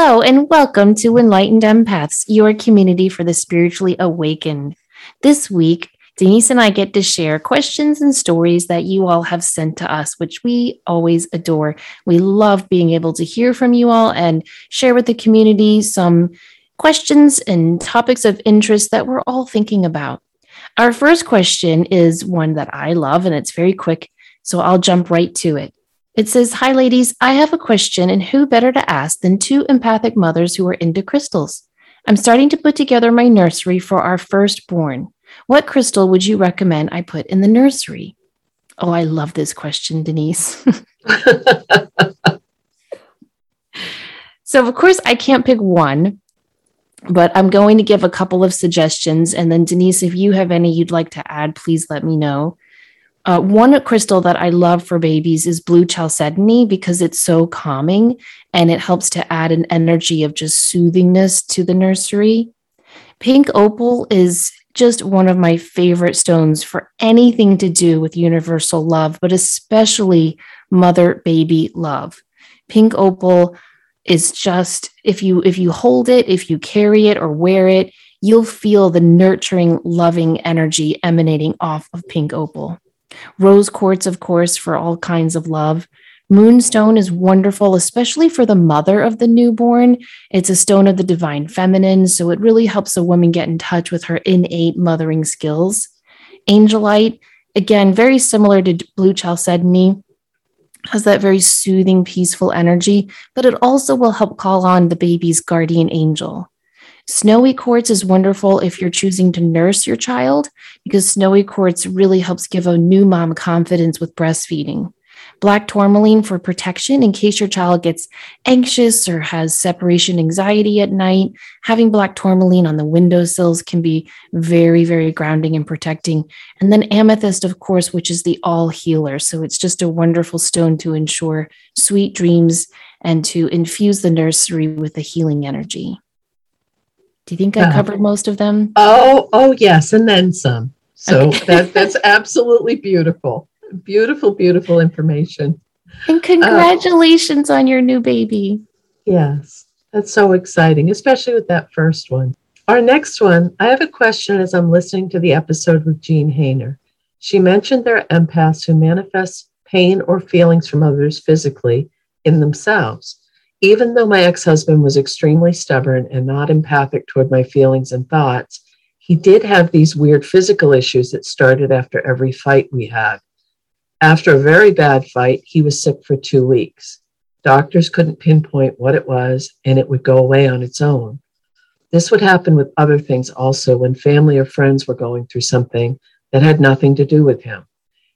Hello, and welcome to Enlightened Empaths, your community for the spiritually awakened. This week, Denise and I get to share questions and stories that you all have sent to us, which we always adore. We love being able to hear from you all and share with the community some questions and topics of interest that we're all thinking about. Our first question is one that I love, and it's very quick, so I'll jump right to it. It says, Hi, ladies. I have a question, and who better to ask than two empathic mothers who are into crystals? I'm starting to put together my nursery for our firstborn. What crystal would you recommend I put in the nursery? Oh, I love this question, Denise. so, of course, I can't pick one, but I'm going to give a couple of suggestions. And then, Denise, if you have any you'd like to add, please let me know. Uh, one crystal that I love for babies is blue chalcedony because it's so calming and it helps to add an energy of just soothingness to the nursery. Pink opal is just one of my favorite stones for anything to do with universal love, but especially mother baby love. Pink opal is just if you if you hold it, if you carry it or wear it, you'll feel the nurturing, loving energy emanating off of pink opal. Rose quartz, of course, for all kinds of love. Moonstone is wonderful, especially for the mother of the newborn. It's a stone of the divine feminine, so it really helps a woman get in touch with her innate mothering skills. Angelite, again, very similar to blue chalcedony, has that very soothing, peaceful energy, but it also will help call on the baby's guardian angel. Snowy quartz is wonderful if you're choosing to nurse your child because snowy quartz really helps give a new mom confidence with breastfeeding. Black tourmaline for protection in case your child gets anxious or has separation anxiety at night. Having black tourmaline on the windowsills can be very, very grounding and protecting. And then amethyst, of course, which is the all healer. So it's just a wonderful stone to ensure sweet dreams and to infuse the nursery with the healing energy. Do you think I uh-huh. covered most of them? Oh, oh yes, and then some. So okay. that that's absolutely beautiful. Beautiful, beautiful information. And congratulations uh, on your new baby. Yes, that's so exciting, especially with that first one. Our next one, I have a question as I'm listening to the episode with Jean Haner. She mentioned there are empaths who manifest pain or feelings from others physically in themselves. Even though my ex husband was extremely stubborn and not empathic toward my feelings and thoughts, he did have these weird physical issues that started after every fight we had. After a very bad fight, he was sick for two weeks. Doctors couldn't pinpoint what it was, and it would go away on its own. This would happen with other things also when family or friends were going through something that had nothing to do with him.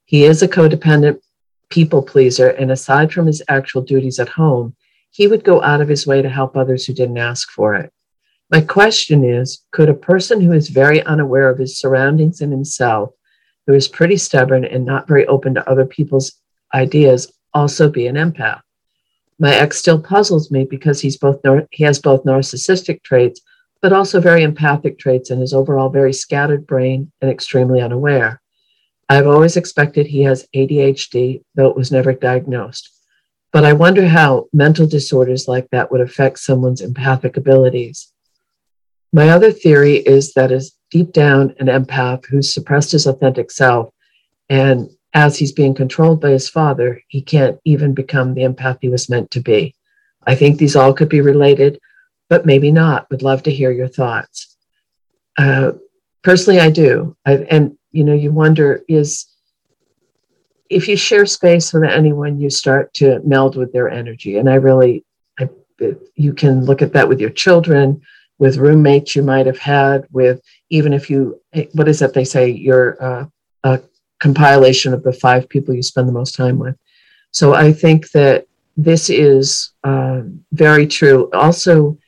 He is a codependent people pleaser, and aside from his actual duties at home, he would go out of his way to help others who didn't ask for it. My question is could a person who is very unaware of his surroundings and himself, who is pretty stubborn and not very open to other people's ideas, also be an empath? My ex still puzzles me because he's both he has both narcissistic traits, but also very empathic traits and his overall very scattered brain and extremely unaware. I've always expected he has ADHD, though it was never diagnosed. But I wonder how mental disorders like that would affect someone's empathic abilities. My other theory is that is deep down an empath who's suppressed his authentic self. And as he's being controlled by his father, he can't even become the empath he was meant to be. I think these all could be related, but maybe not. Would love to hear your thoughts. Uh, personally, I do. I've, and, you know, you wonder is if you share space with anyone, you start to meld with their energy. And I really, I, you can look at that with your children, with roommates you might have had, with even if you, what is that they say, you're uh, a compilation of the five people you spend the most time with. So I think that this is uh, very true. Also,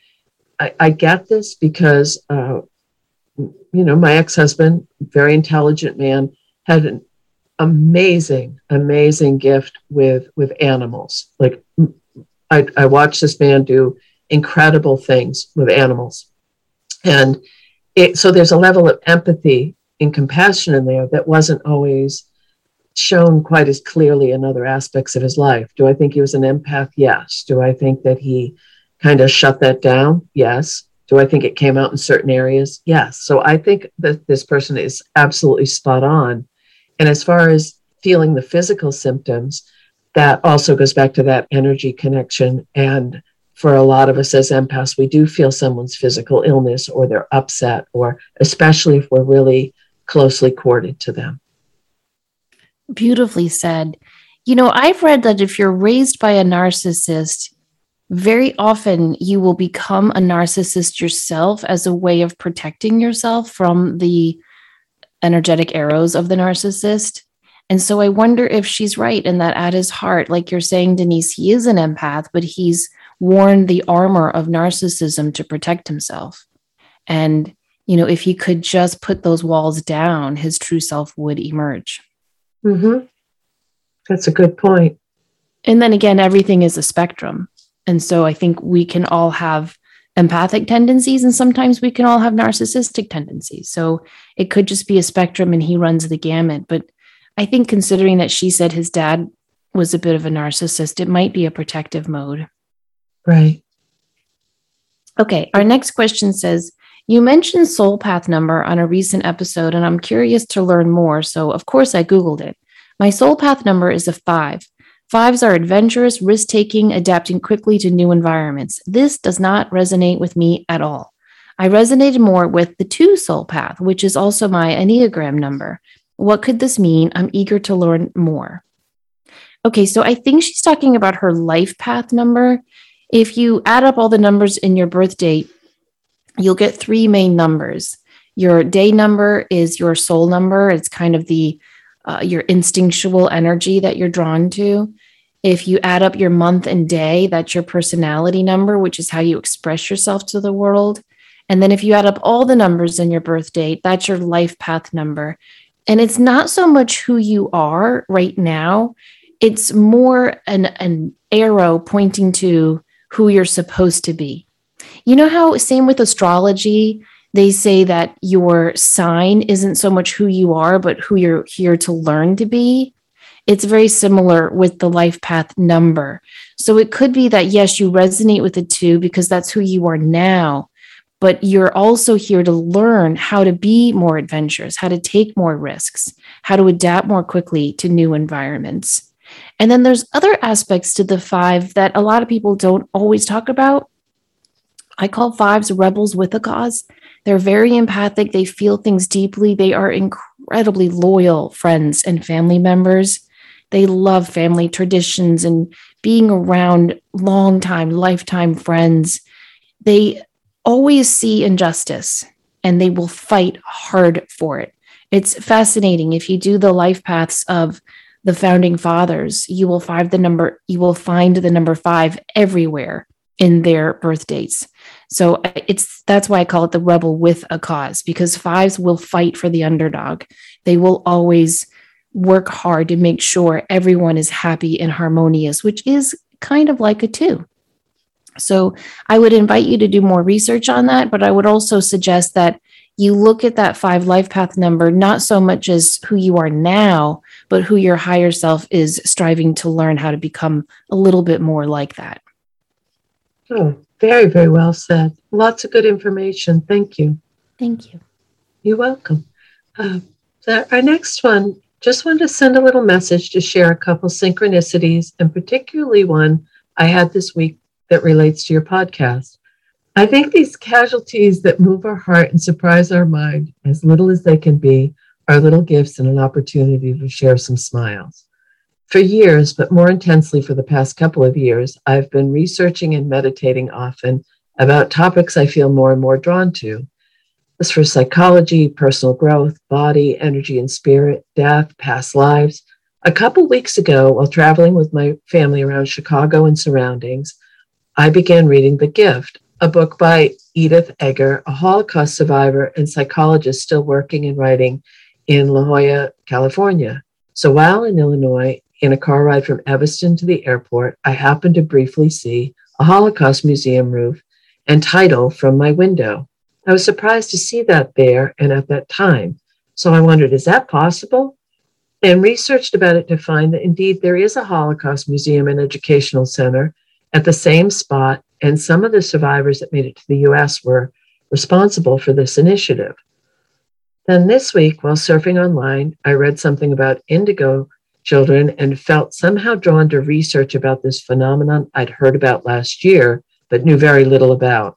I, I, get this because, uh, you know, my ex husband, very intelligent man, had an amazing, amazing gift with with animals. Like I, I watched this man do incredible things with animals, and it, so there's a level of empathy and compassion in there that wasn't always shown quite as clearly in other aspects of his life. Do I think he was an empath? Yes. Do I think that he kind of shut that down? Yes. Do I think it came out in certain areas? Yes. So I think that this person is absolutely spot on. And as far as feeling the physical symptoms, that also goes back to that energy connection. And for a lot of us as empaths, we do feel someone's physical illness or they're upset, or especially if we're really closely corded to them. Beautifully said. You know, I've read that if you're raised by a narcissist, very often you will become a narcissist yourself as a way of protecting yourself from the energetic arrows of the narcissist. And so I wonder if she's right in that at his heart, like you're saying, Denise, he is an empath, but he's worn the armor of narcissism to protect himself. And, you know, if he could just put those walls down, his true self would emerge. Mm-hmm. That's a good point. And then again, everything is a spectrum. And so I think we can all have empathic tendencies and sometimes we can all have narcissistic tendencies. So it could just be a spectrum and he runs the gamut. But I think considering that she said his dad was a bit of a narcissist, it might be a protective mode. Right. Okay. Our next question says, you mentioned soul path number on a recent episode, and I'm curious to learn more. So, of course, I Googled it. My soul path number is a five. Fives are adventurous, risk taking, adapting quickly to new environments. This does not resonate with me at all. I resonated more with the two soul path, which is also my Enneagram number. What could this mean? I'm eager to learn more. Okay, so I think she's talking about her life path number. If you add up all the numbers in your birth date, you'll get three main numbers. Your day number is your soul number. It's kind of the uh, your instinctual energy that you're drawn to. If you add up your month and day, that's your personality number, which is how you express yourself to the world. And then if you add up all the numbers in your birth date, that's your life path number. And it's not so much who you are right now, it's more an, an arrow pointing to who you're supposed to be. You know how, same with astrology, they say that your sign isn't so much who you are, but who you're here to learn to be. It's very similar with the life path number. So it could be that, yes, you resonate with the two because that's who you are now, but you're also here to learn how to be more adventurous, how to take more risks, how to adapt more quickly to new environments. And then there's other aspects to the five that a lot of people don't always talk about. I call fives rebels with a cause. They're very empathic. They feel things deeply. They are incredibly loyal friends and family members. They love family traditions and being around long time, lifetime friends. They always see injustice and they will fight hard for it. It's fascinating. If you do the life paths of the founding fathers, you will find the number, you will find the number five everywhere in their birth dates. So uh, it's that's why I call it the rebel with a cause because fives will fight for the underdog. They will always work hard to make sure everyone is happy and harmonious, which is kind of like a two. So I would invite you to do more research on that, but I would also suggest that you look at that five life path number not so much as who you are now, but who your higher self is striving to learn how to become a little bit more like that. Oh, very, very well said. Lots of good information. Thank you. Thank you. You're welcome. Uh, our next one, just wanted to send a little message to share a couple synchronicities, and particularly one I had this week that relates to your podcast. I think these casualties that move our heart and surprise our mind, as little as they can be, are little gifts and an opportunity to share some smiles. For years, but more intensely for the past couple of years, I've been researching and meditating often about topics I feel more and more drawn to. As for psychology, personal growth, body, energy and spirit, death, past lives. A couple weeks ago, while traveling with my family around Chicago and surroundings, I began reading The Gift, a book by Edith Eger, a Holocaust survivor and psychologist still working and writing in La Jolla, California. So while in Illinois, in a car ride from Evanston to the airport, I happened to briefly see a Holocaust museum roof and title from my window. I was surprised to see that there and at that time. So I wondered, is that possible? And researched about it to find that indeed there is a Holocaust museum and educational center at the same spot, and some of the survivors that made it to the US were responsible for this initiative. Then this week, while surfing online, I read something about indigo children and felt somehow drawn to research about this phenomenon I'd heard about last year, but knew very little about.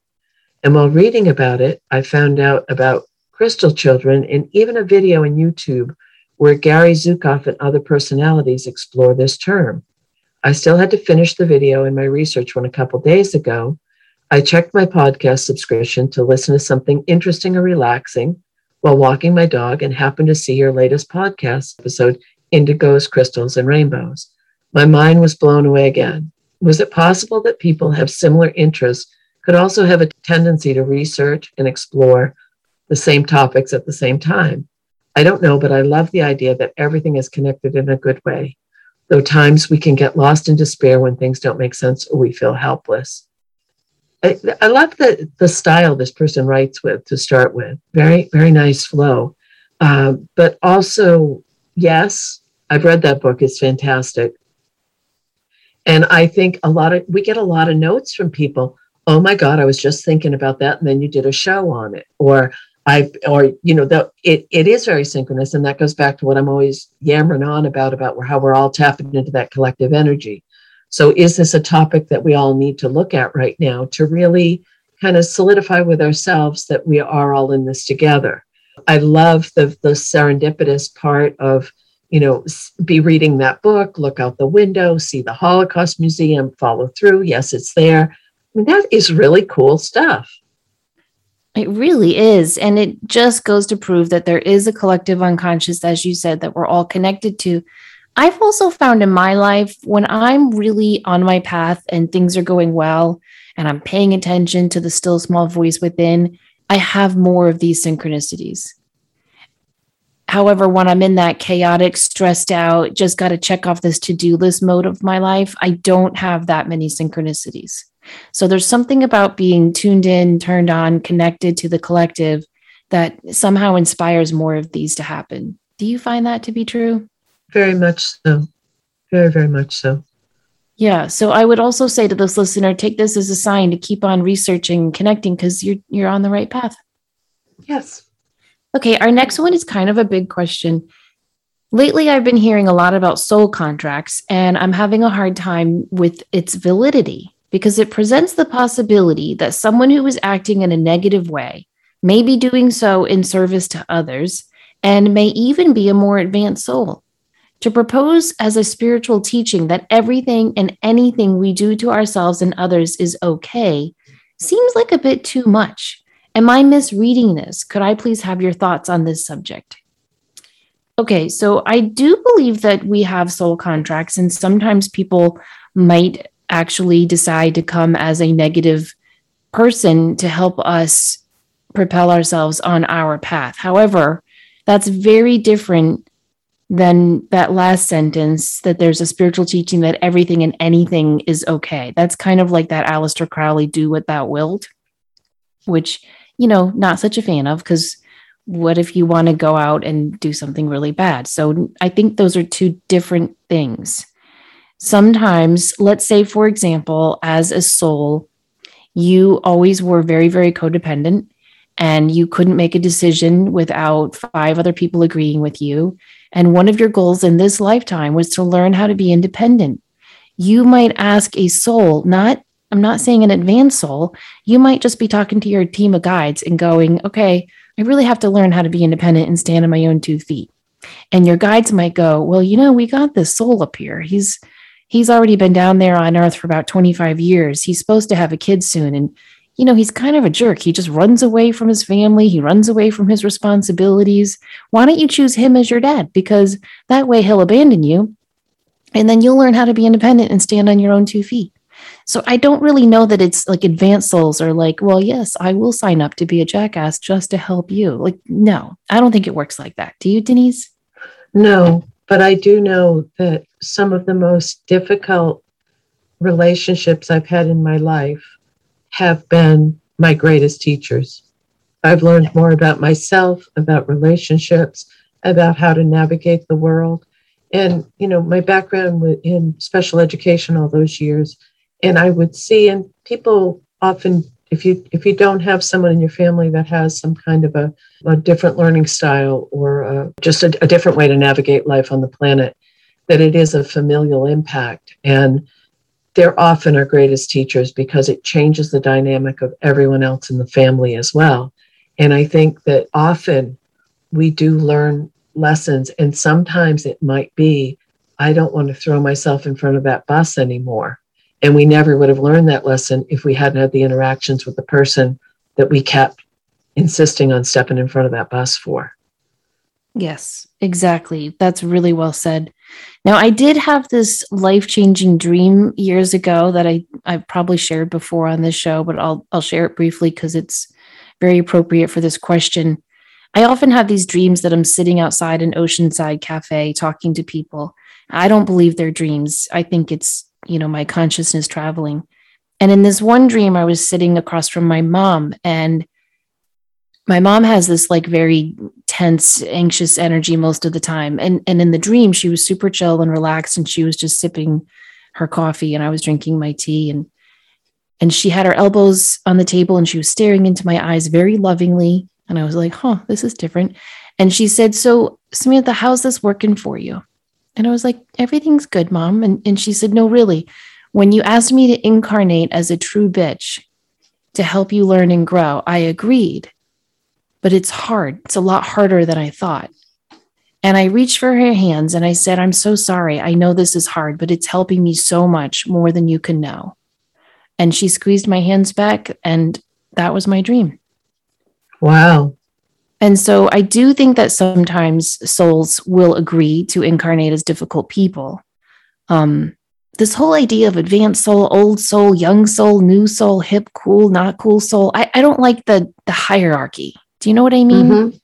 And while reading about it, I found out about crystal children and even a video on YouTube where Gary Zukav and other personalities explore this term. I still had to finish the video in my research when a couple days ago. I checked my podcast subscription to listen to something interesting or relaxing while walking my dog and happened to see your latest podcast episode, Indigos, Crystals, and Rainbows. My mind was blown away again. Was it possible that people have similar interests could also have a tendency to research and explore the same topics at the same time? I don't know, but I love the idea that everything is connected in a good way. Though times we can get lost in despair when things don't make sense or we feel helpless. I, I love the, the style this person writes with to start with. Very, very nice flow. Um, but also, yes, I've read that book. It's fantastic. And I think a lot of, we get a lot of notes from people. Oh my God, I was just thinking about that. And then you did a show on it. Or I, or, you know, that it, it is very synchronous. And that goes back to what I'm always yammering on about, about how we're all tapping into that collective energy. So, is this a topic that we all need to look at right now to really kind of solidify with ourselves that we are all in this together? I love the, the serendipitous part of, you know, be reading that book, look out the window, see the Holocaust Museum, follow through. Yes, it's there. I mean, that is really cool stuff. It really is. And it just goes to prove that there is a collective unconscious, as you said, that we're all connected to. I've also found in my life when I'm really on my path and things are going well and I'm paying attention to the still small voice within, I have more of these synchronicities. However, when I'm in that chaotic, stressed out, just got to check off this to do list mode of my life, I don't have that many synchronicities. So there's something about being tuned in, turned on, connected to the collective that somehow inspires more of these to happen. Do you find that to be true? Very much so. Very, very much so. Yeah. So I would also say to this listener, take this as a sign to keep on researching connecting because you're you're on the right path. Yes. Okay. Our next one is kind of a big question. Lately, I've been hearing a lot about soul contracts, and I'm having a hard time with its validity because it presents the possibility that someone who is acting in a negative way may be doing so in service to others and may even be a more advanced soul. To propose as a spiritual teaching that everything and anything we do to ourselves and others is okay seems like a bit too much. Am I misreading this? Could I please have your thoughts on this subject? Okay, so I do believe that we have soul contracts, and sometimes people might actually decide to come as a negative person to help us propel ourselves on our path. However, that's very different than that last sentence that there's a spiritual teaching that everything and anything is okay. That's kind of like that Aleister Crowley do what thou wilt, which, you know, not such a fan of because what if you want to go out and do something really bad? So I think those are two different things. Sometimes, let's say, for example, as a soul, you always were very, very codependent and you couldn't make a decision without five other people agreeing with you and one of your goals in this lifetime was to learn how to be independent. You might ask a soul, not, I'm not saying an advanced soul, you might just be talking to your team of guides and going, okay, I really have to learn how to be independent and stand on my own two feet. And your guides might go, well, you know, we got this soul up here. He's, he's already been down there on earth for about 25 years. He's supposed to have a kid soon. And you know, he's kind of a jerk. He just runs away from his family, he runs away from his responsibilities. Why don't you choose him as your dad? Because that way he'll abandon you and then you'll learn how to be independent and stand on your own two feet. So I don't really know that it's like advanced souls are like, well, yes, I will sign up to be a jackass just to help you. Like, no, I don't think it works like that. Do you, Denise? No, but I do know that some of the most difficult relationships I've had in my life have been my greatest teachers. I've learned more about myself, about relationships, about how to navigate the world. And, you know, my background in special education all those years And I would see, and people often, if you if you don't have someone in your family that has some kind of a, a different learning style or uh, just a, a different way to navigate life on the planet, that it is a familial impact. And they're often our greatest teachers because it changes the dynamic of everyone else in the family as well. And I think that often we do learn lessons, and sometimes it might be, I don't want to throw myself in front of that bus anymore. And we never would have learned that lesson if we hadn't had the interactions with the person that we kept insisting on stepping in front of that bus for. Yes, exactly. That's really well said. Now, I did have this life changing dream years ago that I, I've probably shared before on this show, but I'll, I'll share it briefly because it's very appropriate for this question. I often have these dreams that I'm sitting outside an oceanside cafe talking to people. I don't believe they're dreams. I think it's, you know, my consciousness traveling. And in this one dream, I was sitting across from my mom, and my mom has this like very tense, anxious energy most of the time. And, and in the dream, she was super chill and relaxed, and she was just sipping her coffee, and I was drinking my tea. And and she had her elbows on the table and she was staring into my eyes very lovingly. And I was like, huh, this is different. And she said, So, Samantha, how's this working for you? And I was like, Everything's good, mom. And, and she said, No, really. When you asked me to incarnate as a true bitch to help you learn and grow, I agreed. But it's hard. It's a lot harder than I thought. And I reached for her hands and I said, I'm so sorry. I know this is hard, but it's helping me so much more than you can know. And she squeezed my hands back, and that was my dream. Wow. And so I do think that sometimes souls will agree to incarnate as difficult people. Um, this whole idea of advanced soul, old soul, young soul, new soul, hip, cool, not cool soul, I, I don't like the the hierarchy. Do you know what I mean? Mm-hmm.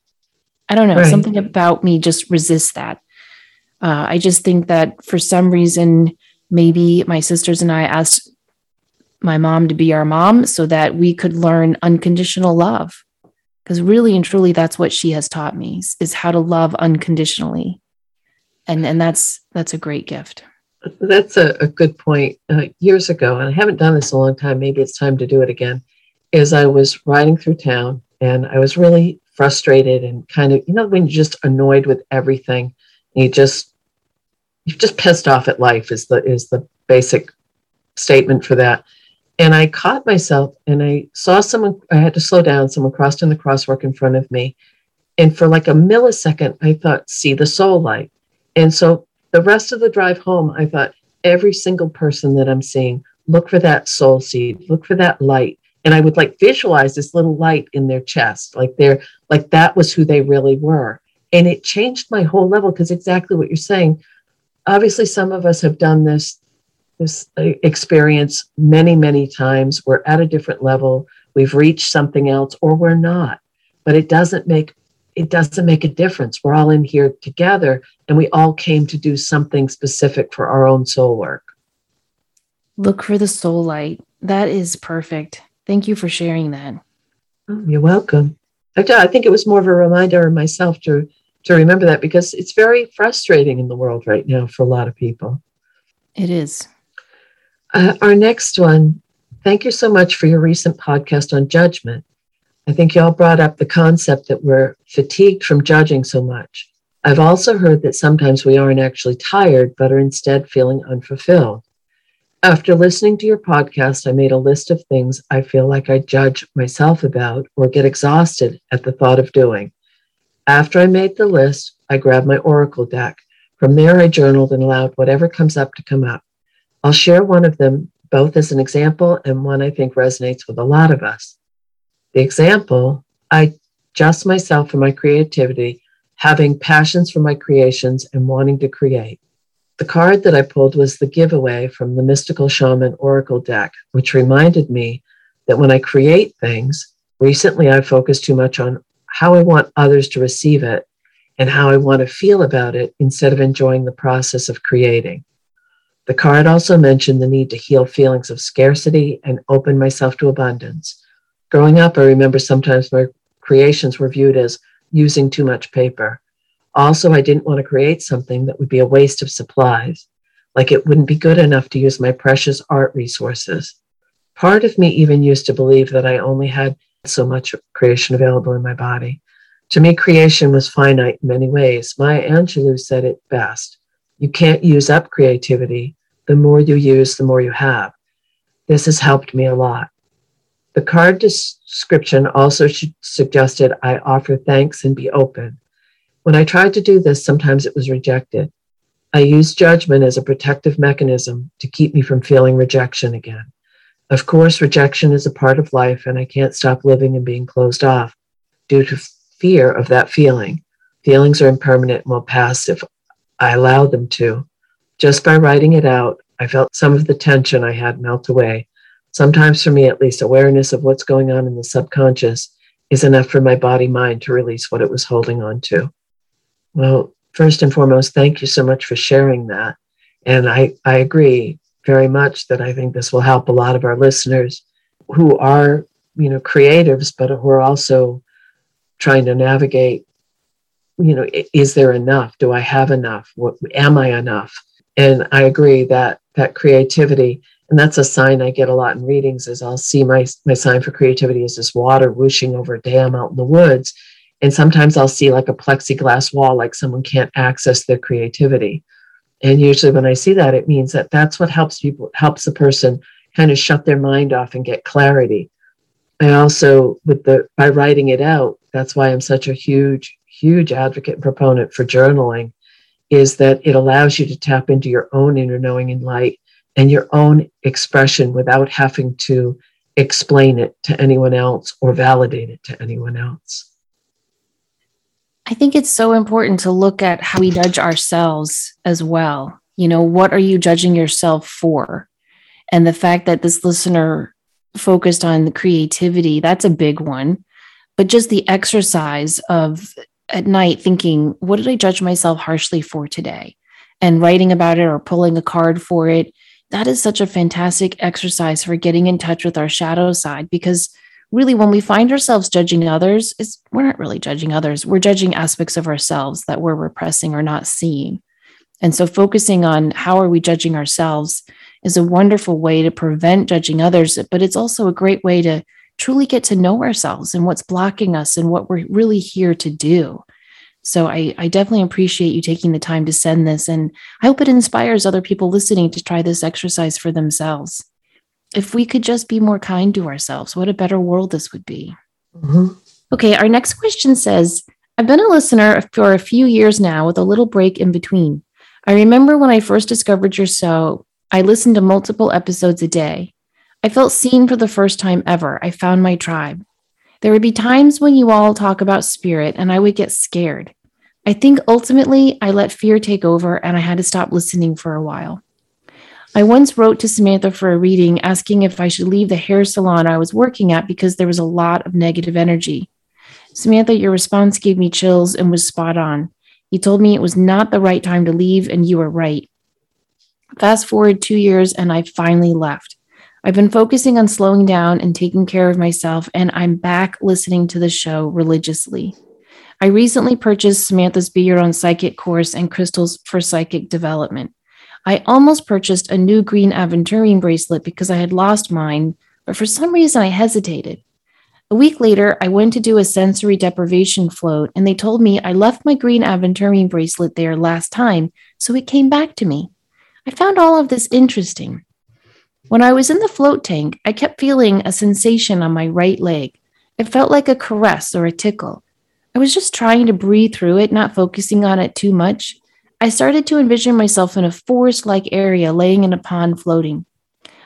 I don't know. Right. Something about me just resists that. Uh, I just think that for some reason, maybe my sisters and I asked my mom to be our mom so that we could learn unconditional love because really and truly that's what she has taught me is how to love unconditionally and and that's that's a great gift that's a, a good point uh, years ago and i haven't done this a long time maybe it's time to do it again is i was riding through town and i was really frustrated and kind of you know when you're just annoyed with everything you just you're just pissed off at life is the is the basic statement for that and I caught myself and I saw someone, I had to slow down. Someone crossed in the crosswalk in front of me. And for like a millisecond, I thought, see the soul light. And so the rest of the drive home, I thought, every single person that I'm seeing, look for that soul seed, look for that light. And I would like visualize this little light in their chest, like they're like that was who they really were. And it changed my whole level because exactly what you're saying. Obviously, some of us have done this this uh, experience many, many times. We're at a different level. We've reached something else, or we're not. But it doesn't make it doesn't make a difference. We're all in here together, and we all came to do something specific for our own soul work. Look for the soul light. That is perfect. Thank you for sharing that. Oh, you're welcome. I think it was more of a reminder of myself to to remember that because it's very frustrating in the world right now for a lot of people. It is. Uh, our next one, thank you so much for your recent podcast on judgment. I think y'all brought up the concept that we're fatigued from judging so much. I've also heard that sometimes we aren't actually tired, but are instead feeling unfulfilled. After listening to your podcast, I made a list of things I feel like I judge myself about or get exhausted at the thought of doing. After I made the list, I grabbed my Oracle deck. From there, I journaled and allowed whatever comes up to come up. I'll share one of them both as an example and one I think resonates with a lot of us. The example I just myself for my creativity, having passions for my creations and wanting to create. The card that I pulled was the giveaway from the Mystical Shaman Oracle deck, which reminded me that when I create things, recently I focused too much on how I want others to receive it and how I want to feel about it instead of enjoying the process of creating. The card also mentioned the need to heal feelings of scarcity and open myself to abundance. Growing up, I remember sometimes my creations were viewed as using too much paper. Also, I didn't want to create something that would be a waste of supplies. like it wouldn't be good enough to use my precious art resources. Part of me even used to believe that I only had so much creation available in my body. To me, creation was finite in many ways. Maya Angelou said it best you can't use up creativity. The more you use, the more you have. This has helped me a lot. The card description also suggested I offer thanks and be open. When I tried to do this, sometimes it was rejected. I used judgment as a protective mechanism to keep me from feeling rejection again. Of course, rejection is a part of life, and I can't stop living and being closed off due to fear of that feeling. Feelings are impermanent and will pass if I allow them to. Just by writing it out, I felt some of the tension I had melt away. Sometimes, for me at least, awareness of what's going on in the subconscious is enough for my body mind to release what it was holding on to. Well, first and foremost, thank you so much for sharing that. And I, I agree very much that I think this will help a lot of our listeners who are, you know, creatives, but who are also trying to navigate, you know, is there enough? Do I have enough? What, am I enough? And I agree that that creativity, and that's a sign I get a lot in readings, is I'll see my, my sign for creativity is this water whooshing over a dam out in the woods. And sometimes I'll see like a plexiglass wall, like someone can't access their creativity. And usually when I see that, it means that that's what helps people, helps the person kind of shut their mind off and get clarity. I also, with the, by writing it out, that's why I'm such a huge, huge advocate and proponent for journaling, is that it allows you to tap into your own inner knowing and light and your own expression without having to explain it to anyone else or validate it to anyone else. I think it's so important to look at how we judge ourselves as well. You know, what are you judging yourself for? And the fact that this listener focused on the creativity, that's a big one. But just the exercise of at night thinking, what did I judge myself harshly for today? And writing about it or pulling a card for it. That is such a fantastic exercise for getting in touch with our shadow side because really when we find ourselves judging others is we're not really judging others. We're judging aspects of ourselves that we're repressing or not seeing. And so focusing on how are we judging ourselves is a wonderful way to prevent judging others but it's also a great way to truly get to know ourselves and what's blocking us and what we're really here to do. So I, I definitely appreciate you taking the time to send this and i hope it inspires other people listening to try this exercise for themselves if we could just be more kind to ourselves, what a better world this would be. Mm-hmm. Okay, our next question says I've been a listener for a few years now with a little break in between. I remember when I first discovered your show, I listened to multiple episodes a day. I felt seen for the first time ever. I found my tribe. There would be times when you all talk about spirit, and I would get scared. I think ultimately I let fear take over and I had to stop listening for a while. I once wrote to Samantha for a reading asking if I should leave the hair salon I was working at because there was a lot of negative energy. Samantha, your response gave me chills and was spot on. You told me it was not the right time to leave, and you were right. Fast forward two years, and I finally left. I've been focusing on slowing down and taking care of myself, and I'm back listening to the show religiously. I recently purchased Samantha's Be Your Own Psychic course and crystals for psychic development. I almost purchased a new green aventurine bracelet because I had lost mine, but for some reason I hesitated. A week later, I went to do a sensory deprivation float, and they told me I left my green aventurine bracelet there last time, so it came back to me. I found all of this interesting. When I was in the float tank, I kept feeling a sensation on my right leg. It felt like a caress or a tickle. I was just trying to breathe through it, not focusing on it too much. I started to envision myself in a forest like area laying in a pond floating.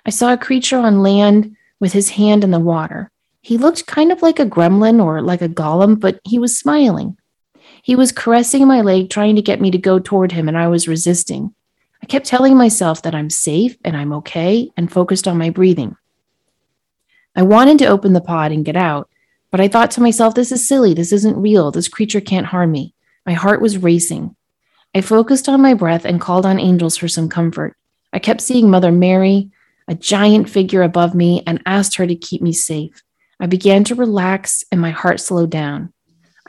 I saw a creature on land with his hand in the water. He looked kind of like a gremlin or like a golem, but he was smiling. He was caressing my leg, trying to get me to go toward him, and I was resisting. I kept telling myself that I'm safe and I'm okay and focused on my breathing. I wanted to open the pod and get out, but I thought to myself, this is silly. This isn't real. This creature can't harm me. My heart was racing. I focused on my breath and called on angels for some comfort. I kept seeing Mother Mary, a giant figure above me, and asked her to keep me safe. I began to relax and my heart slowed down.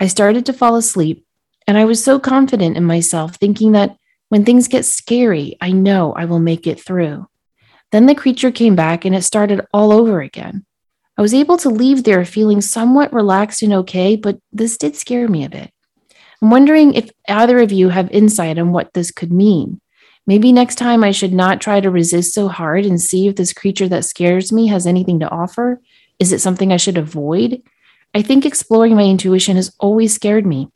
I started to fall asleep, and I was so confident in myself, thinking that When things get scary, I know I will make it through. Then the creature came back and it started all over again. I was able to leave there feeling somewhat relaxed and okay, but this did scare me a bit. I'm wondering if either of you have insight on what this could mean. Maybe next time I should not try to resist so hard and see if this creature that scares me has anything to offer. Is it something I should avoid? I think exploring my intuition has always scared me,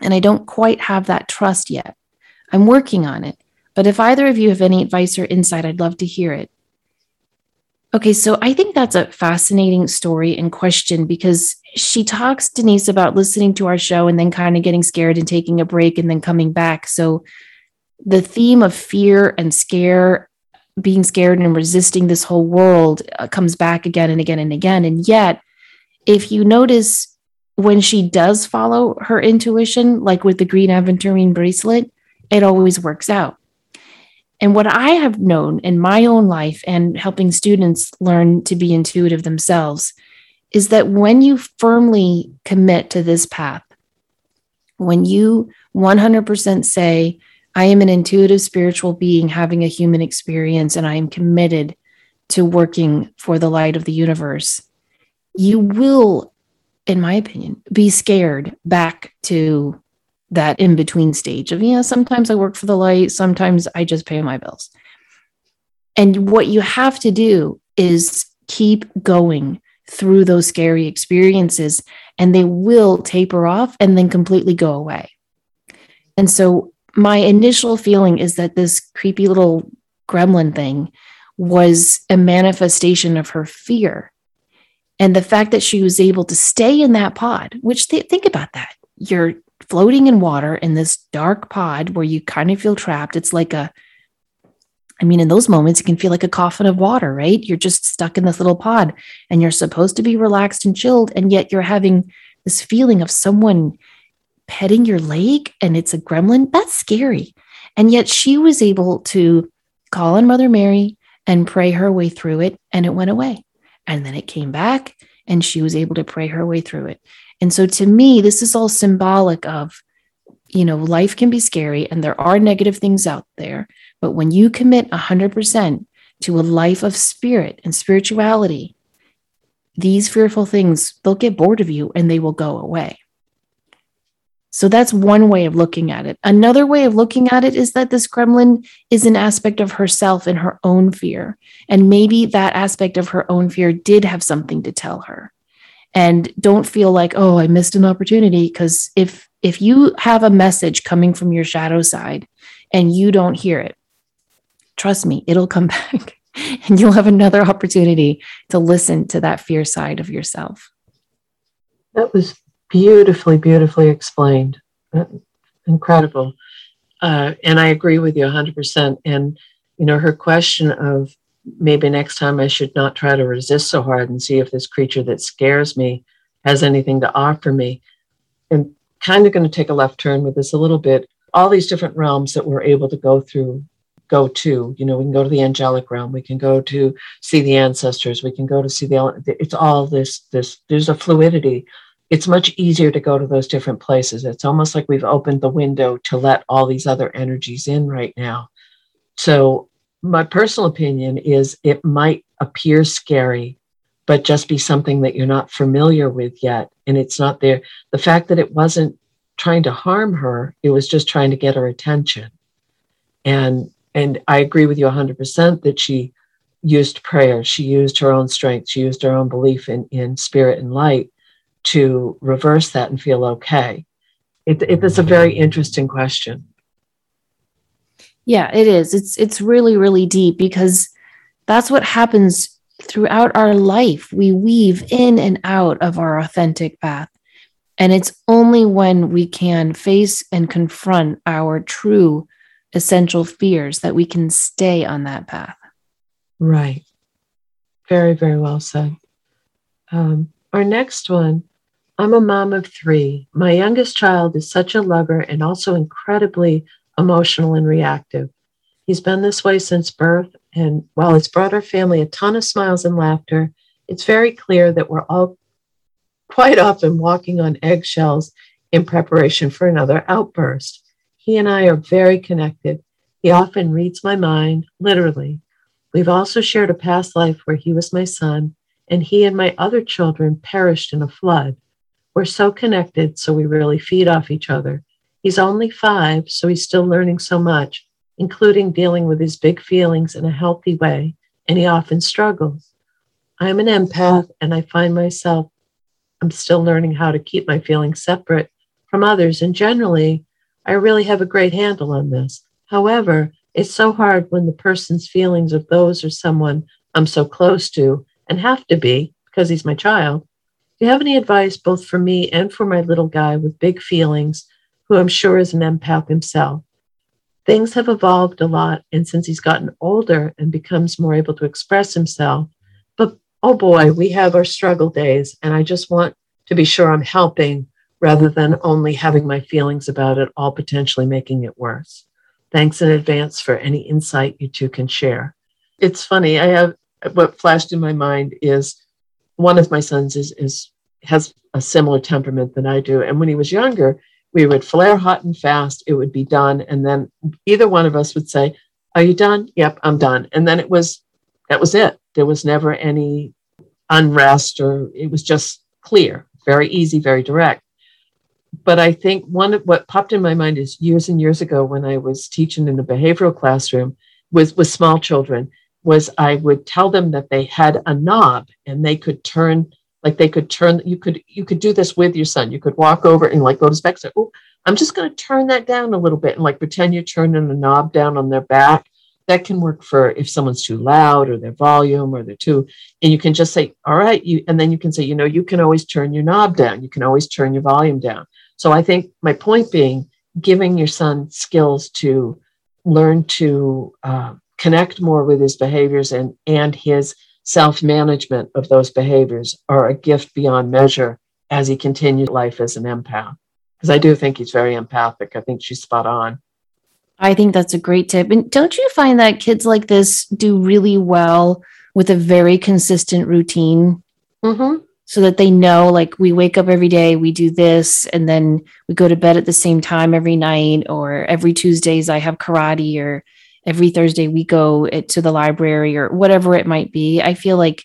and I don't quite have that trust yet. I'm working on it, but if either of you have any advice or insight, I'd love to hear it. Okay, so I think that's a fascinating story and question because she talks, Denise, about listening to our show and then kind of getting scared and taking a break and then coming back. So the theme of fear and scare, being scared and resisting this whole world uh, comes back again and again and again. And yet, if you notice when she does follow her intuition, like with the green aventurine bracelet, it always works out. And what I have known in my own life and helping students learn to be intuitive themselves is that when you firmly commit to this path, when you 100% say, I am an intuitive spiritual being having a human experience and I am committed to working for the light of the universe, you will, in my opinion, be scared back to that in between stage of, yeah, sometimes I work for the light, sometimes I just pay my bills. And what you have to do is keep going through those scary experiences, and they will taper off and then completely go away. And so, my initial feeling is that this creepy little gremlin thing was a manifestation of her fear. And the fact that she was able to stay in that pod, which th- think about that. You're floating in water in this dark pod where you kind of feel trapped. It's like a, I mean, in those moments, it can feel like a coffin of water, right? You're just stuck in this little pod and you're supposed to be relaxed and chilled. And yet you're having this feeling of someone petting your leg and it's a gremlin. That's scary. And yet she was able to call on Mother Mary and pray her way through it, and it went away. And then it came back and she was able to pray her way through it. And so to me, this is all symbolic of, you know, life can be scary and there are negative things out there. But when you commit 100% to a life of spirit and spirituality, these fearful things, they'll get bored of you and they will go away. So that's one way of looking at it. Another way of looking at it is that this gremlin is an aspect of herself and her own fear. And maybe that aspect of her own fear did have something to tell her and don't feel like oh i missed an opportunity because if if you have a message coming from your shadow side and you don't hear it trust me it'll come back and you'll have another opportunity to listen to that fear side of yourself that was beautifully beautifully explained incredible uh, and i agree with you 100% and you know her question of maybe next time I should not try to resist so hard and see if this creature that scares me has anything to offer me. And kind of going to take a left turn with this a little bit. All these different realms that we're able to go through, go to, you know, we can go to the angelic realm, we can go to see the ancestors, we can go to see the, it's all this, this, there's a fluidity. It's much easier to go to those different places. It's almost like we've opened the window to let all these other energies in right now. So my personal opinion is it might appear scary, but just be something that you're not familiar with yet. And it's not there. The fact that it wasn't trying to harm her, it was just trying to get her attention. And and I agree with you 100% that she used prayer. She used her own strength. She used her own belief in, in spirit and light to reverse that and feel okay. It, it, it's a very interesting question. Yeah, it is. It's it's really really deep because that's what happens throughout our life. We weave in and out of our authentic path. And it's only when we can face and confront our true essential fears that we can stay on that path. Right. Very, very well said. Um, our next one I'm a mom of three. My youngest child is such a lover and also incredibly emotional, and reactive. He's been this way since birth, and while it's brought our family a ton of smiles and laughter, it's very clear that we're all quite often walking on eggshells in preparation for another outburst. He and I are very connected. He often reads my mind, literally. We've also shared a past life where he was my son, and he and my other children perished in a flood. We're so connected, so we really feed off each other. He's only five, so he's still learning so much, including dealing with his big feelings in a healthy way, and he often struggles. I'm an empath, and I find myself, I'm still learning how to keep my feelings separate from others, and generally, I really have a great handle on this. However, it's so hard when the person's feelings of those or someone I'm so close to and have to be because he's my child do you have any advice, both for me and for my little guy with big feelings, who I'm sure is an empath himself? Things have evolved a lot, and since he's gotten older and becomes more able to express himself, but oh boy, we have our struggle days, and I just want to be sure I'm helping rather than only having my feelings about it, all potentially making it worse. Thanks in advance for any insight you two can share. It's funny, I have what flashed in my mind is one of my sons is is has a similar temperament than I do. And when he was younger, we would flare hot and fast. It would be done, and then either one of us would say, "Are you done?" "Yep, I'm done." And then it was that was it. There was never any unrest, or it was just clear, very easy, very direct. But I think one of what popped in my mind is years and years ago when I was teaching in a behavioral classroom with with small children was I would tell them that they had a knob and they could turn like they could turn you could you could do this with your son. You could walk over and like go to back say, Oh, I'm just gonna turn that down a little bit and like pretend you're turning a knob down on their back. That can work for if someone's too loud or their volume or they're too, and you can just say, All right, you and then you can say, you know, you can always turn your knob down, you can always turn your volume down. So I think my point being giving your son skills to learn to uh, connect more with his behaviors and, and his self management of those behaviors are a gift beyond measure as he continues life as an empath. Because I do think he's very empathic. I think she's spot on. I think that's a great tip. And don't you find that kids like this do really well with a very consistent routine? Mm-hmm. So that they know, like, we wake up every day, we do this, and then we go to bed at the same time every night, or every Tuesdays I have karate, or every Thursday we go to the library or whatever it might be. I feel like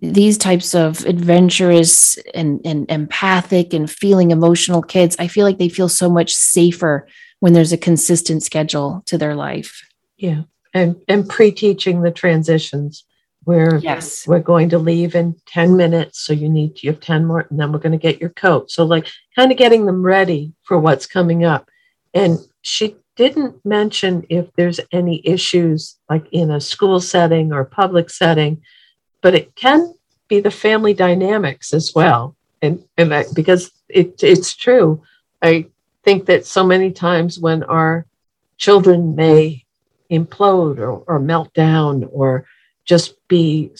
these types of adventurous and, and empathic and feeling emotional kids, I feel like they feel so much safer when there's a consistent schedule to their life. Yeah. And and pre-teaching the transitions where yes. we're going to leave in 10 minutes. So you need you have 10 more, and then we're going to get your coat. So like kind of getting them ready for what's coming up. And she didn't mention if there's any issues like in a school setting or public setting, but it can be the family dynamics as well. And, and that, because it, it's true, I think that so many times when our children may implode or, or melt down or just be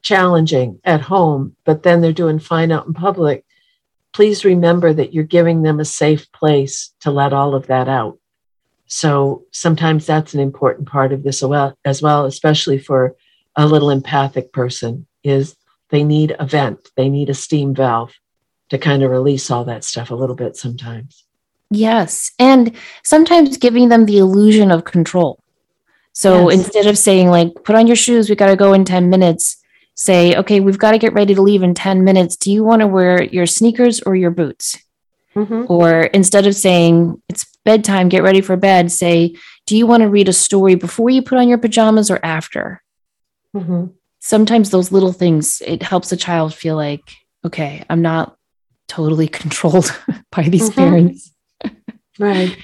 challenging at home, but then they're doing fine out in public, please remember that you're giving them a safe place to let all of that out. So sometimes that's an important part of this as well, especially for a little empathic person, is they need a vent, they need a steam valve to kind of release all that stuff a little bit sometimes. Yes. And sometimes giving them the illusion of control. So yes. instead of saying, like, put on your shoes, we got to go in 10 minutes, say, okay, we've got to get ready to leave in 10 minutes. Do you want to wear your sneakers or your boots? Mm-hmm. Or instead of saying it's bedtime, get ready for bed, say, do you want to read a story before you put on your pajamas or after? Mm-hmm. Sometimes those little things, it helps a child feel like, okay, I'm not totally controlled by these mm-hmm. parents. right.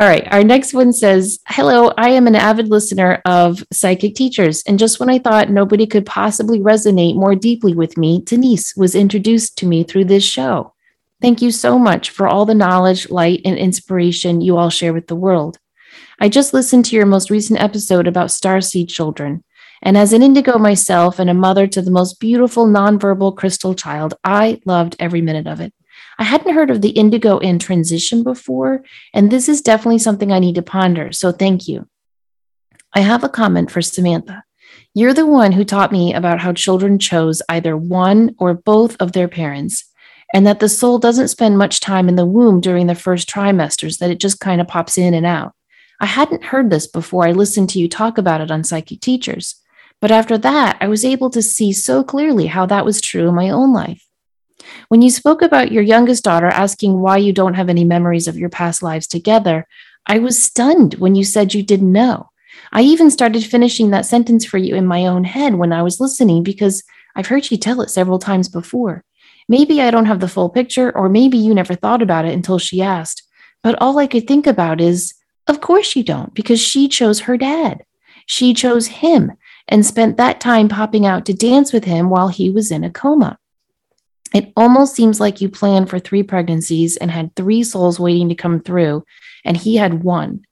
All right. Our next one says Hello, I am an avid listener of psychic teachers. And just when I thought nobody could possibly resonate more deeply with me, Denise was introduced to me through this show. Thank you so much for all the knowledge, light, and inspiration you all share with the world. I just listened to your most recent episode about starseed children. And as an indigo myself and a mother to the most beautiful nonverbal crystal child, I loved every minute of it. I hadn't heard of the indigo in transition before, and this is definitely something I need to ponder. So thank you. I have a comment for Samantha. You're the one who taught me about how children chose either one or both of their parents. and that the soul doesn't spend much time in the womb during the first trimesters, that it just kind of pops in and out. I hadn't heard this before I listened to you talk about it on Psychic Teachers. But after that, I was able to see so clearly how that was true in my own life. When you spoke about your youngest daughter asking why you don't have any memories of your past lives together, I was stunned when you said you didn't know. I even started finishing that sentence for you in my own head when I was listening because I've heard you tell it several times before. Maybe I don't have the full picture, or maybe you never thought about it until she asked. But all I could think about is, of course you don't, because she chose her dad. She chose him and spent that time popping out to dance with him while he was in a coma. It almost seems like you planned for three pregnancies and had three souls waiting to come through, and he had one.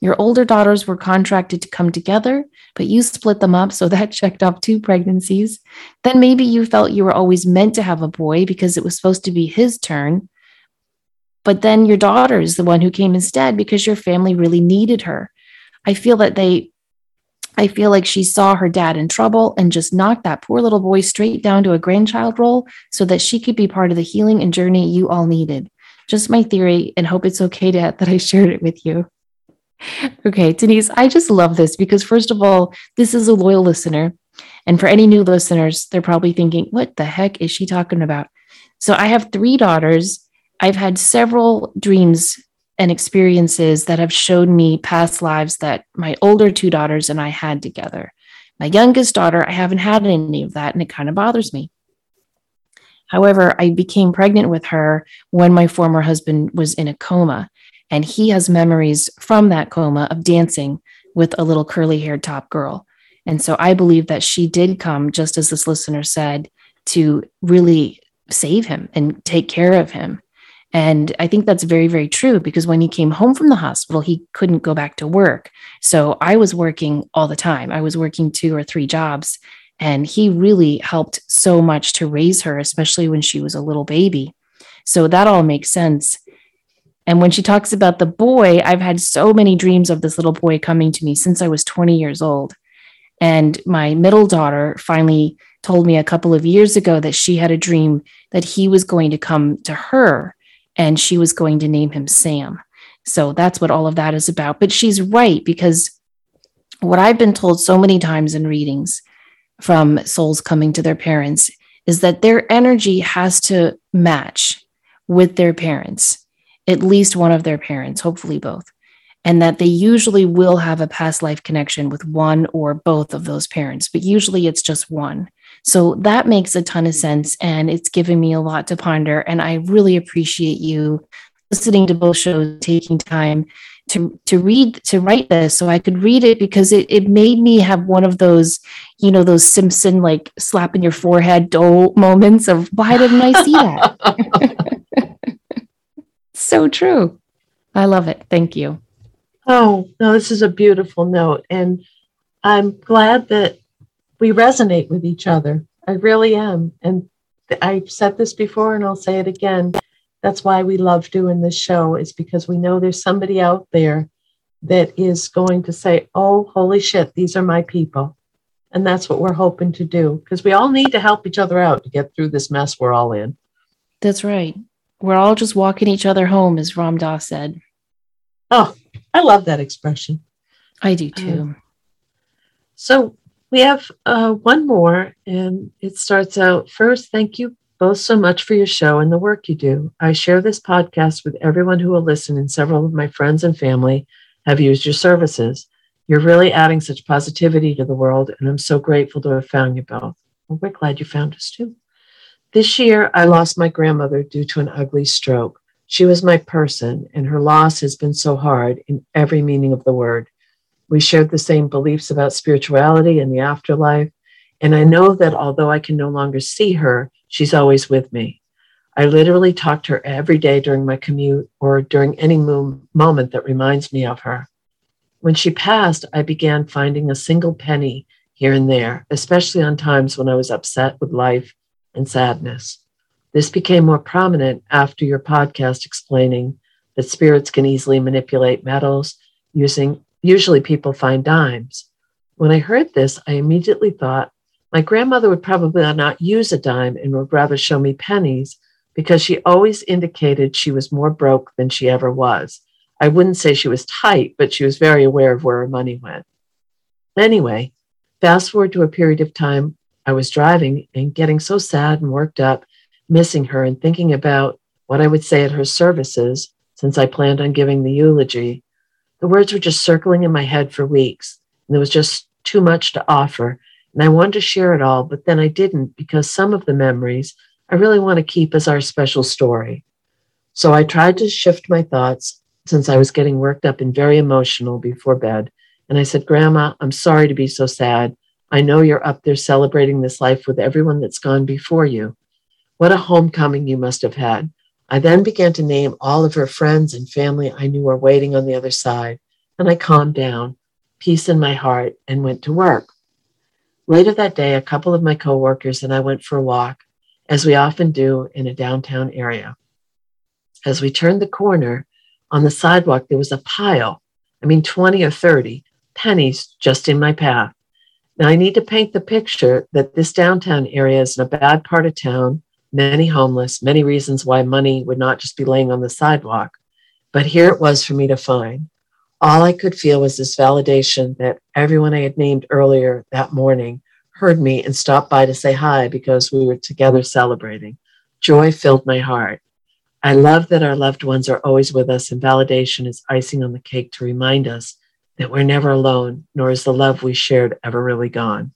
Your older daughters were contracted to come together, but you split them up, so that checked off two pregnancies. Then maybe you felt you were always meant to have a boy because it was supposed to be his turn. But then your daughter is the one who came instead because your family really needed her. I feel that they I feel like she saw her dad in trouble and just knocked that poor little boy straight down to a grandchild role so that she could be part of the healing and journey you all needed. Just my theory, and hope it's okay to, that I shared it with you. Okay, Denise, I just love this because, first of all, this is a loyal listener. And for any new listeners, they're probably thinking, what the heck is she talking about? So I have three daughters. I've had several dreams and experiences that have showed me past lives that my older two daughters and I had together. My youngest daughter, I haven't had any of that, and it kind of bothers me. However, I became pregnant with her when my former husband was in a coma, and he has memories from that coma of dancing with a little curly haired top girl. And so I believe that she did come, just as this listener said, to really save him and take care of him. And I think that's very, very true because when he came home from the hospital, he couldn't go back to work. So I was working all the time. I was working two or three jobs. And he really helped so much to raise her, especially when she was a little baby. So that all makes sense. And when she talks about the boy, I've had so many dreams of this little boy coming to me since I was 20 years old. And my middle daughter finally told me a couple of years ago that she had a dream that he was going to come to her and she was going to name him Sam. So that's what all of that is about. But she's right because what I've been told so many times in readings from souls coming to their parents is that their energy has to match with their parents, at least one of their parents, hopefully both. And that they usually will have a past life connection with one or both of those parents, but usually it's just one. So that makes a ton of sense. And it's given me a lot to ponder. And I really appreciate you listening to both shows, taking time to, to read, to write this so I could read it because it, it made me have one of those, you know, those Simpson like slap in your forehead D'oh moments of why didn't I see that? so true. I love it. Thank you. Oh, no, this is a beautiful note. And I'm glad that we resonate with each other. I really am. And I've said this before and I'll say it again. That's why we love doing this show, is because we know there's somebody out there that is going to say, Oh, holy shit, these are my people. And that's what we're hoping to do because we all need to help each other out to get through this mess we're all in. That's right. We're all just walking each other home, as Ram Dass said. Oh, I love that expression. I do too. Um, so we have uh, one more, and it starts out first. Thank you both so much for your show and the work you do. I share this podcast with everyone who will listen, and several of my friends and family have used your services. You're really adding such positivity to the world, and I'm so grateful to have found you both. Well, we're glad you found us too. This year, I lost my grandmother due to an ugly stroke. She was my person, and her loss has been so hard in every meaning of the word. We shared the same beliefs about spirituality and the afterlife. And I know that although I can no longer see her, she's always with me. I literally talk to her every day during my commute or during any mo- moment that reminds me of her. When she passed, I began finding a single penny here and there, especially on times when I was upset with life and sadness. This became more prominent after your podcast explaining that spirits can easily manipulate metals using Usually people find dimes. When I heard this, I immediately thought my grandmother would probably not use a dime and would rather show me pennies because she always indicated she was more broke than she ever was. I wouldn't say she was tight, but she was very aware of where her money went. Anyway, fast forward to a period of time I was driving and getting so sad and worked up, missing her and thinking about what I would say at her services since I planned on giving the eulogy. The words were just circling in my head for weeks, and there was just too much to offer. And I wanted to share it all, but then I didn't because some of the memories I really want to keep as our special story. So I tried to shift my thoughts since I was getting worked up and very emotional before bed. And I said, Grandma, I'm sorry to be so sad. I know you're up there celebrating this life with everyone that's gone before you. What a homecoming you must have had. I then began to name all of her friends and family I knew were waiting on the other side, and I calmed down, peace in my heart, and went to work. Later that day, a couple of my coworkers and I went for a walk, as we often do in a downtown area. As we turned the corner, on the sidewalk, there was a pile, I mean, 20 or 30 pennies just in my path. Now, I need to paint the picture that this downtown area is in a bad part of town, many homeless, many reasons why money would not just be laying on the sidewalk. But here it was for me to find. All I could feel was this validation that everyone I had named earlier that morning heard me and stopped by to say hi because we were together celebrating. Joy filled my heart. I love that our loved ones are always with us, and validation is icing on the cake to remind us that we're never alone, nor is the love we shared ever really gone.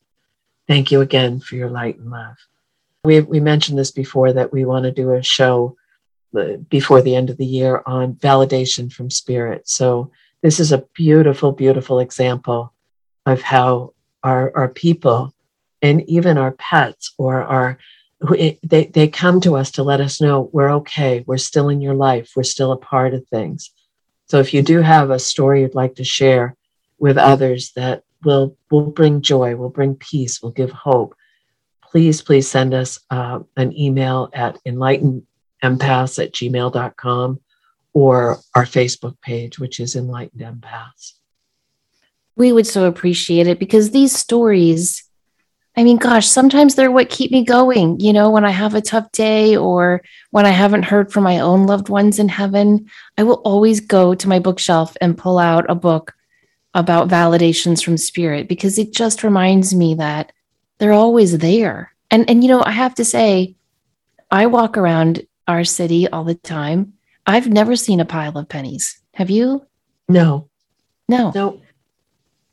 Thank you again for your light and love. We, we mentioned this before that we want to do a show uh, before the end of the year on validation from spirit. So, this is a beautiful, beautiful example of how our, our people and even our pets or our they, they come to us to let us know we're okay, we're still in your life, we're still a part of things. So if you do have a story you'd like to share with others that will will bring joy, will bring peace, will give hope, please, please send us uh, an email at enlightenedempaths at gmail.com or our Facebook page, which is Enlightened Empaths. We would so appreciate it because these stories, I mean, gosh, sometimes they're what keep me going. You know, when I have a tough day or when I haven't heard from my own loved ones in heaven, I will always go to my bookshelf and pull out a book about validations from spirit because it just reminds me that they're always there. And and you know, I have to say, I walk around our city all the time. I've never seen a pile of pennies. Have you? No. No. No.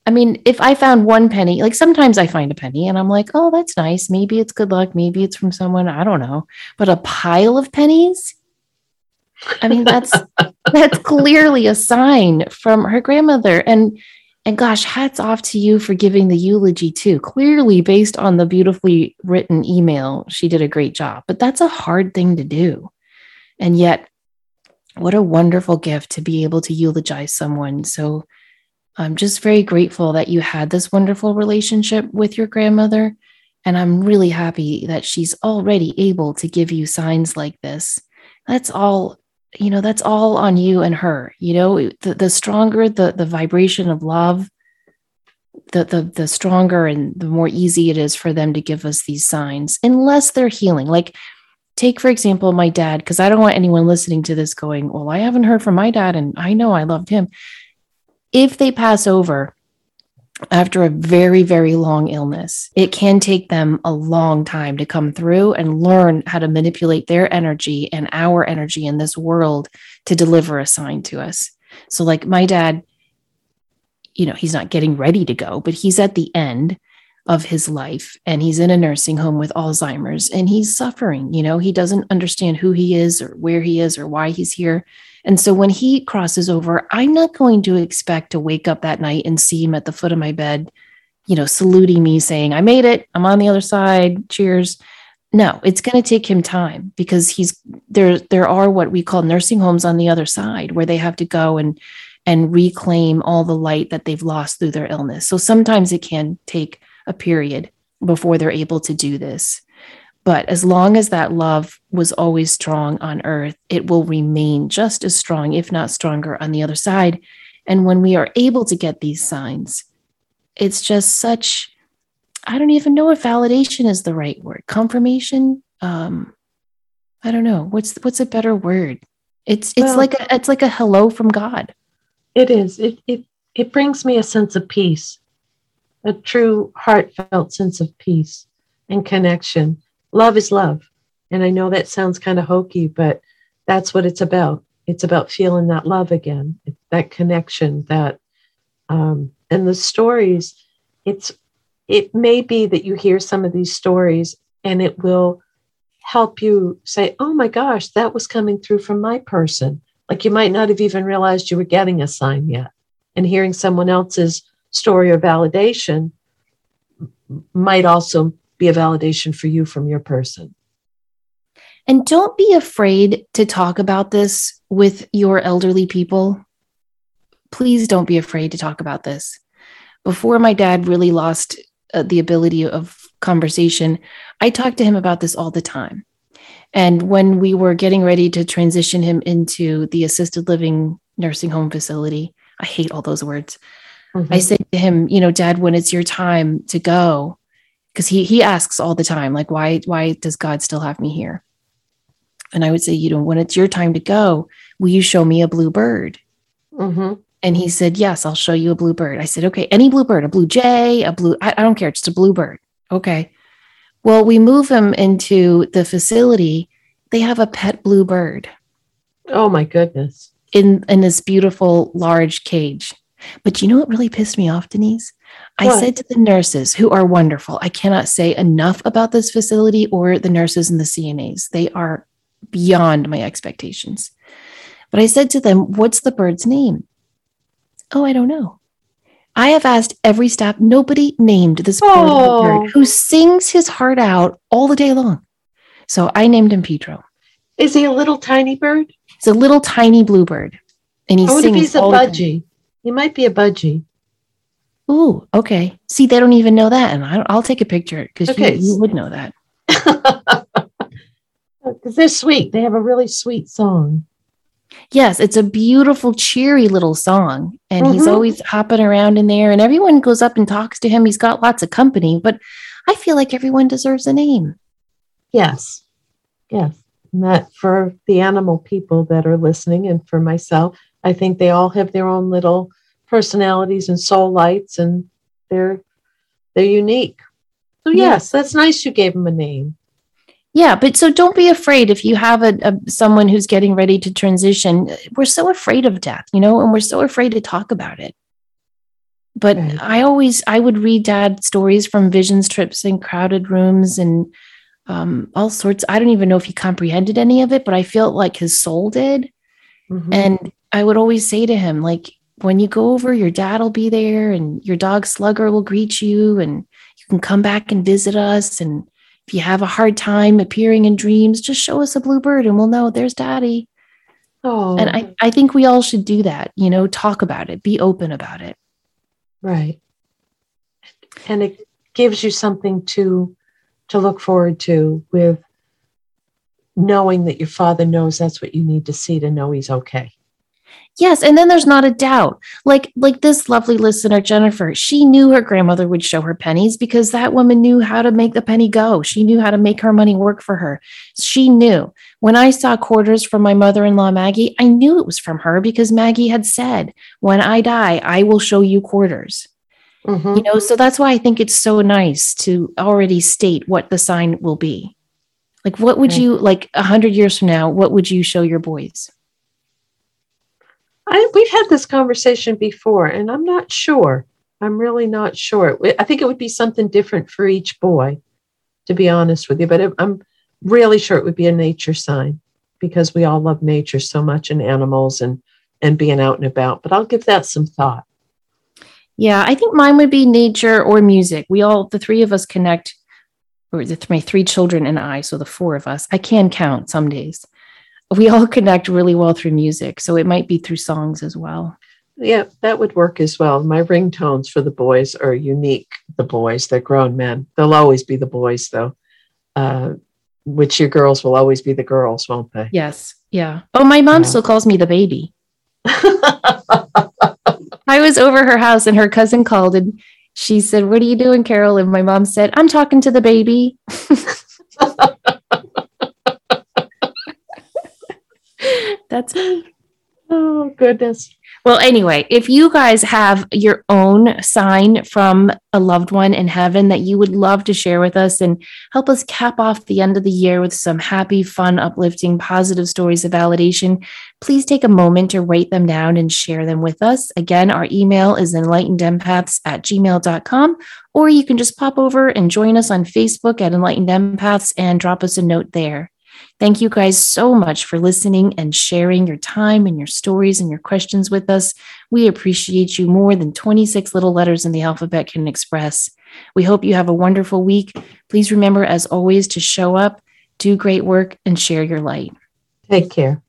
I mean, if I found one penny, like sometimes I find a penny and I'm like, oh, that's nice. Maybe it's good luck. Maybe it's from someone. I don't know. But a pile of pennies? I mean, that's that's clearly a sign from her grandmother. And and gosh, hats off to you for giving the eulogy too. Clearly, based on the beautifully written email, she did a great job. But that's a hard thing to do. And yet, what a wonderful gift to be able to eulogize someone. So I'm just very grateful that you had this wonderful relationship with your grandmother. And I'm really happy that she's already able to give you signs like this. That's all you know that's all on you and her you know? The, the stronger the the vibration of love the, the the stronger and the more easy it is for them to give us these signs unless they're healing. Like take for example my dad because i don't want anyone listening to this going well i haven't heard from my dad and i know i loved him. If they pass over after a very, very long illness, it can take them a long time to come through and learn how to manipulate their energy and our energy in this world to deliver a sign to us. So, like my dad, you know, he's not getting ready to go, but he's at the end of his life and he's in a nursing home with Alzheimer's and he's suffering. You know, he doesn't understand who he is or where he is or why he's here. And so when he crosses over, I'm not going to expect to wake up that night and see him at the foot of my bed, you know, saluting me, saying, I made it. I'm on the other side. Cheers. No, it's going to take him time because he's there. There are what we call nursing homes on the other side where they have to go and and reclaim all the light that they've lost through their illness. So sometimes it can take a period before they're able to do this. But as long as that love was always strong on earth, it will remain just as strong, if not stronger, on the other side. And when we are able to get these signs, it's just such, I don't even know if validation is the right word, confirmation. Um, I don't know. What's what's a better word? It's it's Well- like a, it's like a hello from God. It is. It it it brings me a sense of peace, a true heartfelt sense of peace and connection. Love is love. And I know that sounds kind of hokey, but that's what it's about. It's about feeling that love again, that connection, that um, and the stories. It's it may be that you hear some of these stories and it will help you say, "Oh my gosh, that was coming through from my person." Like you might not have even realized you were getting a sign yet. And hearing someone else's story or validation might also be a validation for you from your person. And don't be afraid to talk about this with your elderly people. Please don't be afraid to talk about this. Before my dad really lost uh, the ability of conversation, I talked to him about this all the time. And when we were getting ready to transition him into the assisted living nursing home facility, I hate all those words. I said to him, you know, Dad, when it's your time to go, because he he asks all the time, like, why why does God still have me here? And I would say, you know, when it's your time to go, will you show me a blue bird? Mhm. And he said, yes, I'll show you a blue bird. I said, okay, any blue bird, a blue jay, a blue, I, I don't care, just a blue bird. Okay. Well, we move him into the facility. They have a pet blue bird Oh my goodness. in in this beautiful large cage. But you know what really pissed me off, Denise? I said to the nurses, who are wonderful, I cannot say enough about this facility or the nurses and the CNAs. They are beyond my expectations. But I said to them, What's the bird's name? Oh, I don't know. I have asked every staff, nobody named this Oh. bird who sings his heart out all the day long. So I named him Pedro. Is he a little tiny bird? He's a little tiny bluebird. And he Or what if he's a all the time. budgie? He might be a budgie. Ooh, okay. See, they don't even know that, and I, I'll take a picture because Okay. you, you would know that. Because they're sweet. They have a really sweet song. Yes, it's a beautiful, cheery little song, and he's Mhm. always hopping around in there, and everyone goes up and talks to him. He's got lots of company, but I feel like everyone deserves a name. Yes. Yes. And that for the animal people that are listening and for myself, I think they all have their own little personalities and soul lights and they're they're unique. So Yeah. yes, that's nice you gave them a name. Yeah, but so don't be afraid if you have a, a someone who's getting ready to transition. We're so afraid of death, you know, and we're so afraid to talk about it. But Right. I always I would read dad stories from Visions, Trips and Crowded Rooms and um, all sorts. I don't even know if he comprehended any of it, but I felt like his soul did. Mhm. And I would always say to him, like, when you go over, your dad will be there and your dog Slugger will greet you and you can come back and visit us. And if you have a hard time appearing in dreams, just show us a blue bird and we'll know there's daddy. oh, And I, I think we all should do that, you know, talk about it, be open about it. right. And it gives you something to to look forward to with knowing that your father knows that's what you need to see to know he's okay. Yes, and then there's not a doubt. Like like this lovely listener Jennifer, she knew her grandmother would show her pennies because that woman knew how to make the penny go. She knew how to make her money work for her. She knew. When I saw quarters from my mother-in-law Maggie, I knew it was from her because Maggie had said, "When I die, I will show you quarters." Mhm. You know, so that's why I think it's so nice to already state what the sign will be. Like what would you like a 100 years from now, what would you show your boys? I, we've had this conversation before, and I'm not sure. I'm really not sure. I think it would be something different for each boy, to be honest with you. But I'm really sure it would be a nature sign because we all love nature so much and animals and and being out and about. But I'll give that some thought. Yeah, I think mine would be nature or music. We all, the three of us connect, or the, my three children and I, so the four of us, I can count some days. We all connect really well through music. So it might be through songs as well. Yeah, that would work as well. My ringtones for the boys are unique. The boys, they're grown men. They'll always be the boys, though. Uh, which your girls will always be the girls, won't they? Yes. Yeah. Oh, my mom Yeah. still calls me the baby. I was over her house and her cousin called and she said, What are you doing, Carol? And my mom said, I'm talking to the baby. That's me. Oh, goodness. Well, anyway, if you guys have your own sign from a loved one in heaven that you would love to share with us and help us cap off the end of the year with some happy, fun, uplifting, positive stories of validation, please take a moment to write them down and share them with us. Again, our email is enlightenedempaths at gmail.com, or you can just pop over and join us on Facebook at Enlightened Empaths and drop us a note there. Thank you guys so much for listening and sharing your time and your stories and your questions with us. We appreciate you more than 26 little letters in the alphabet can express. We hope you have a wonderful week. Please remember, as always, to show up, do great work, and share your light. Take care.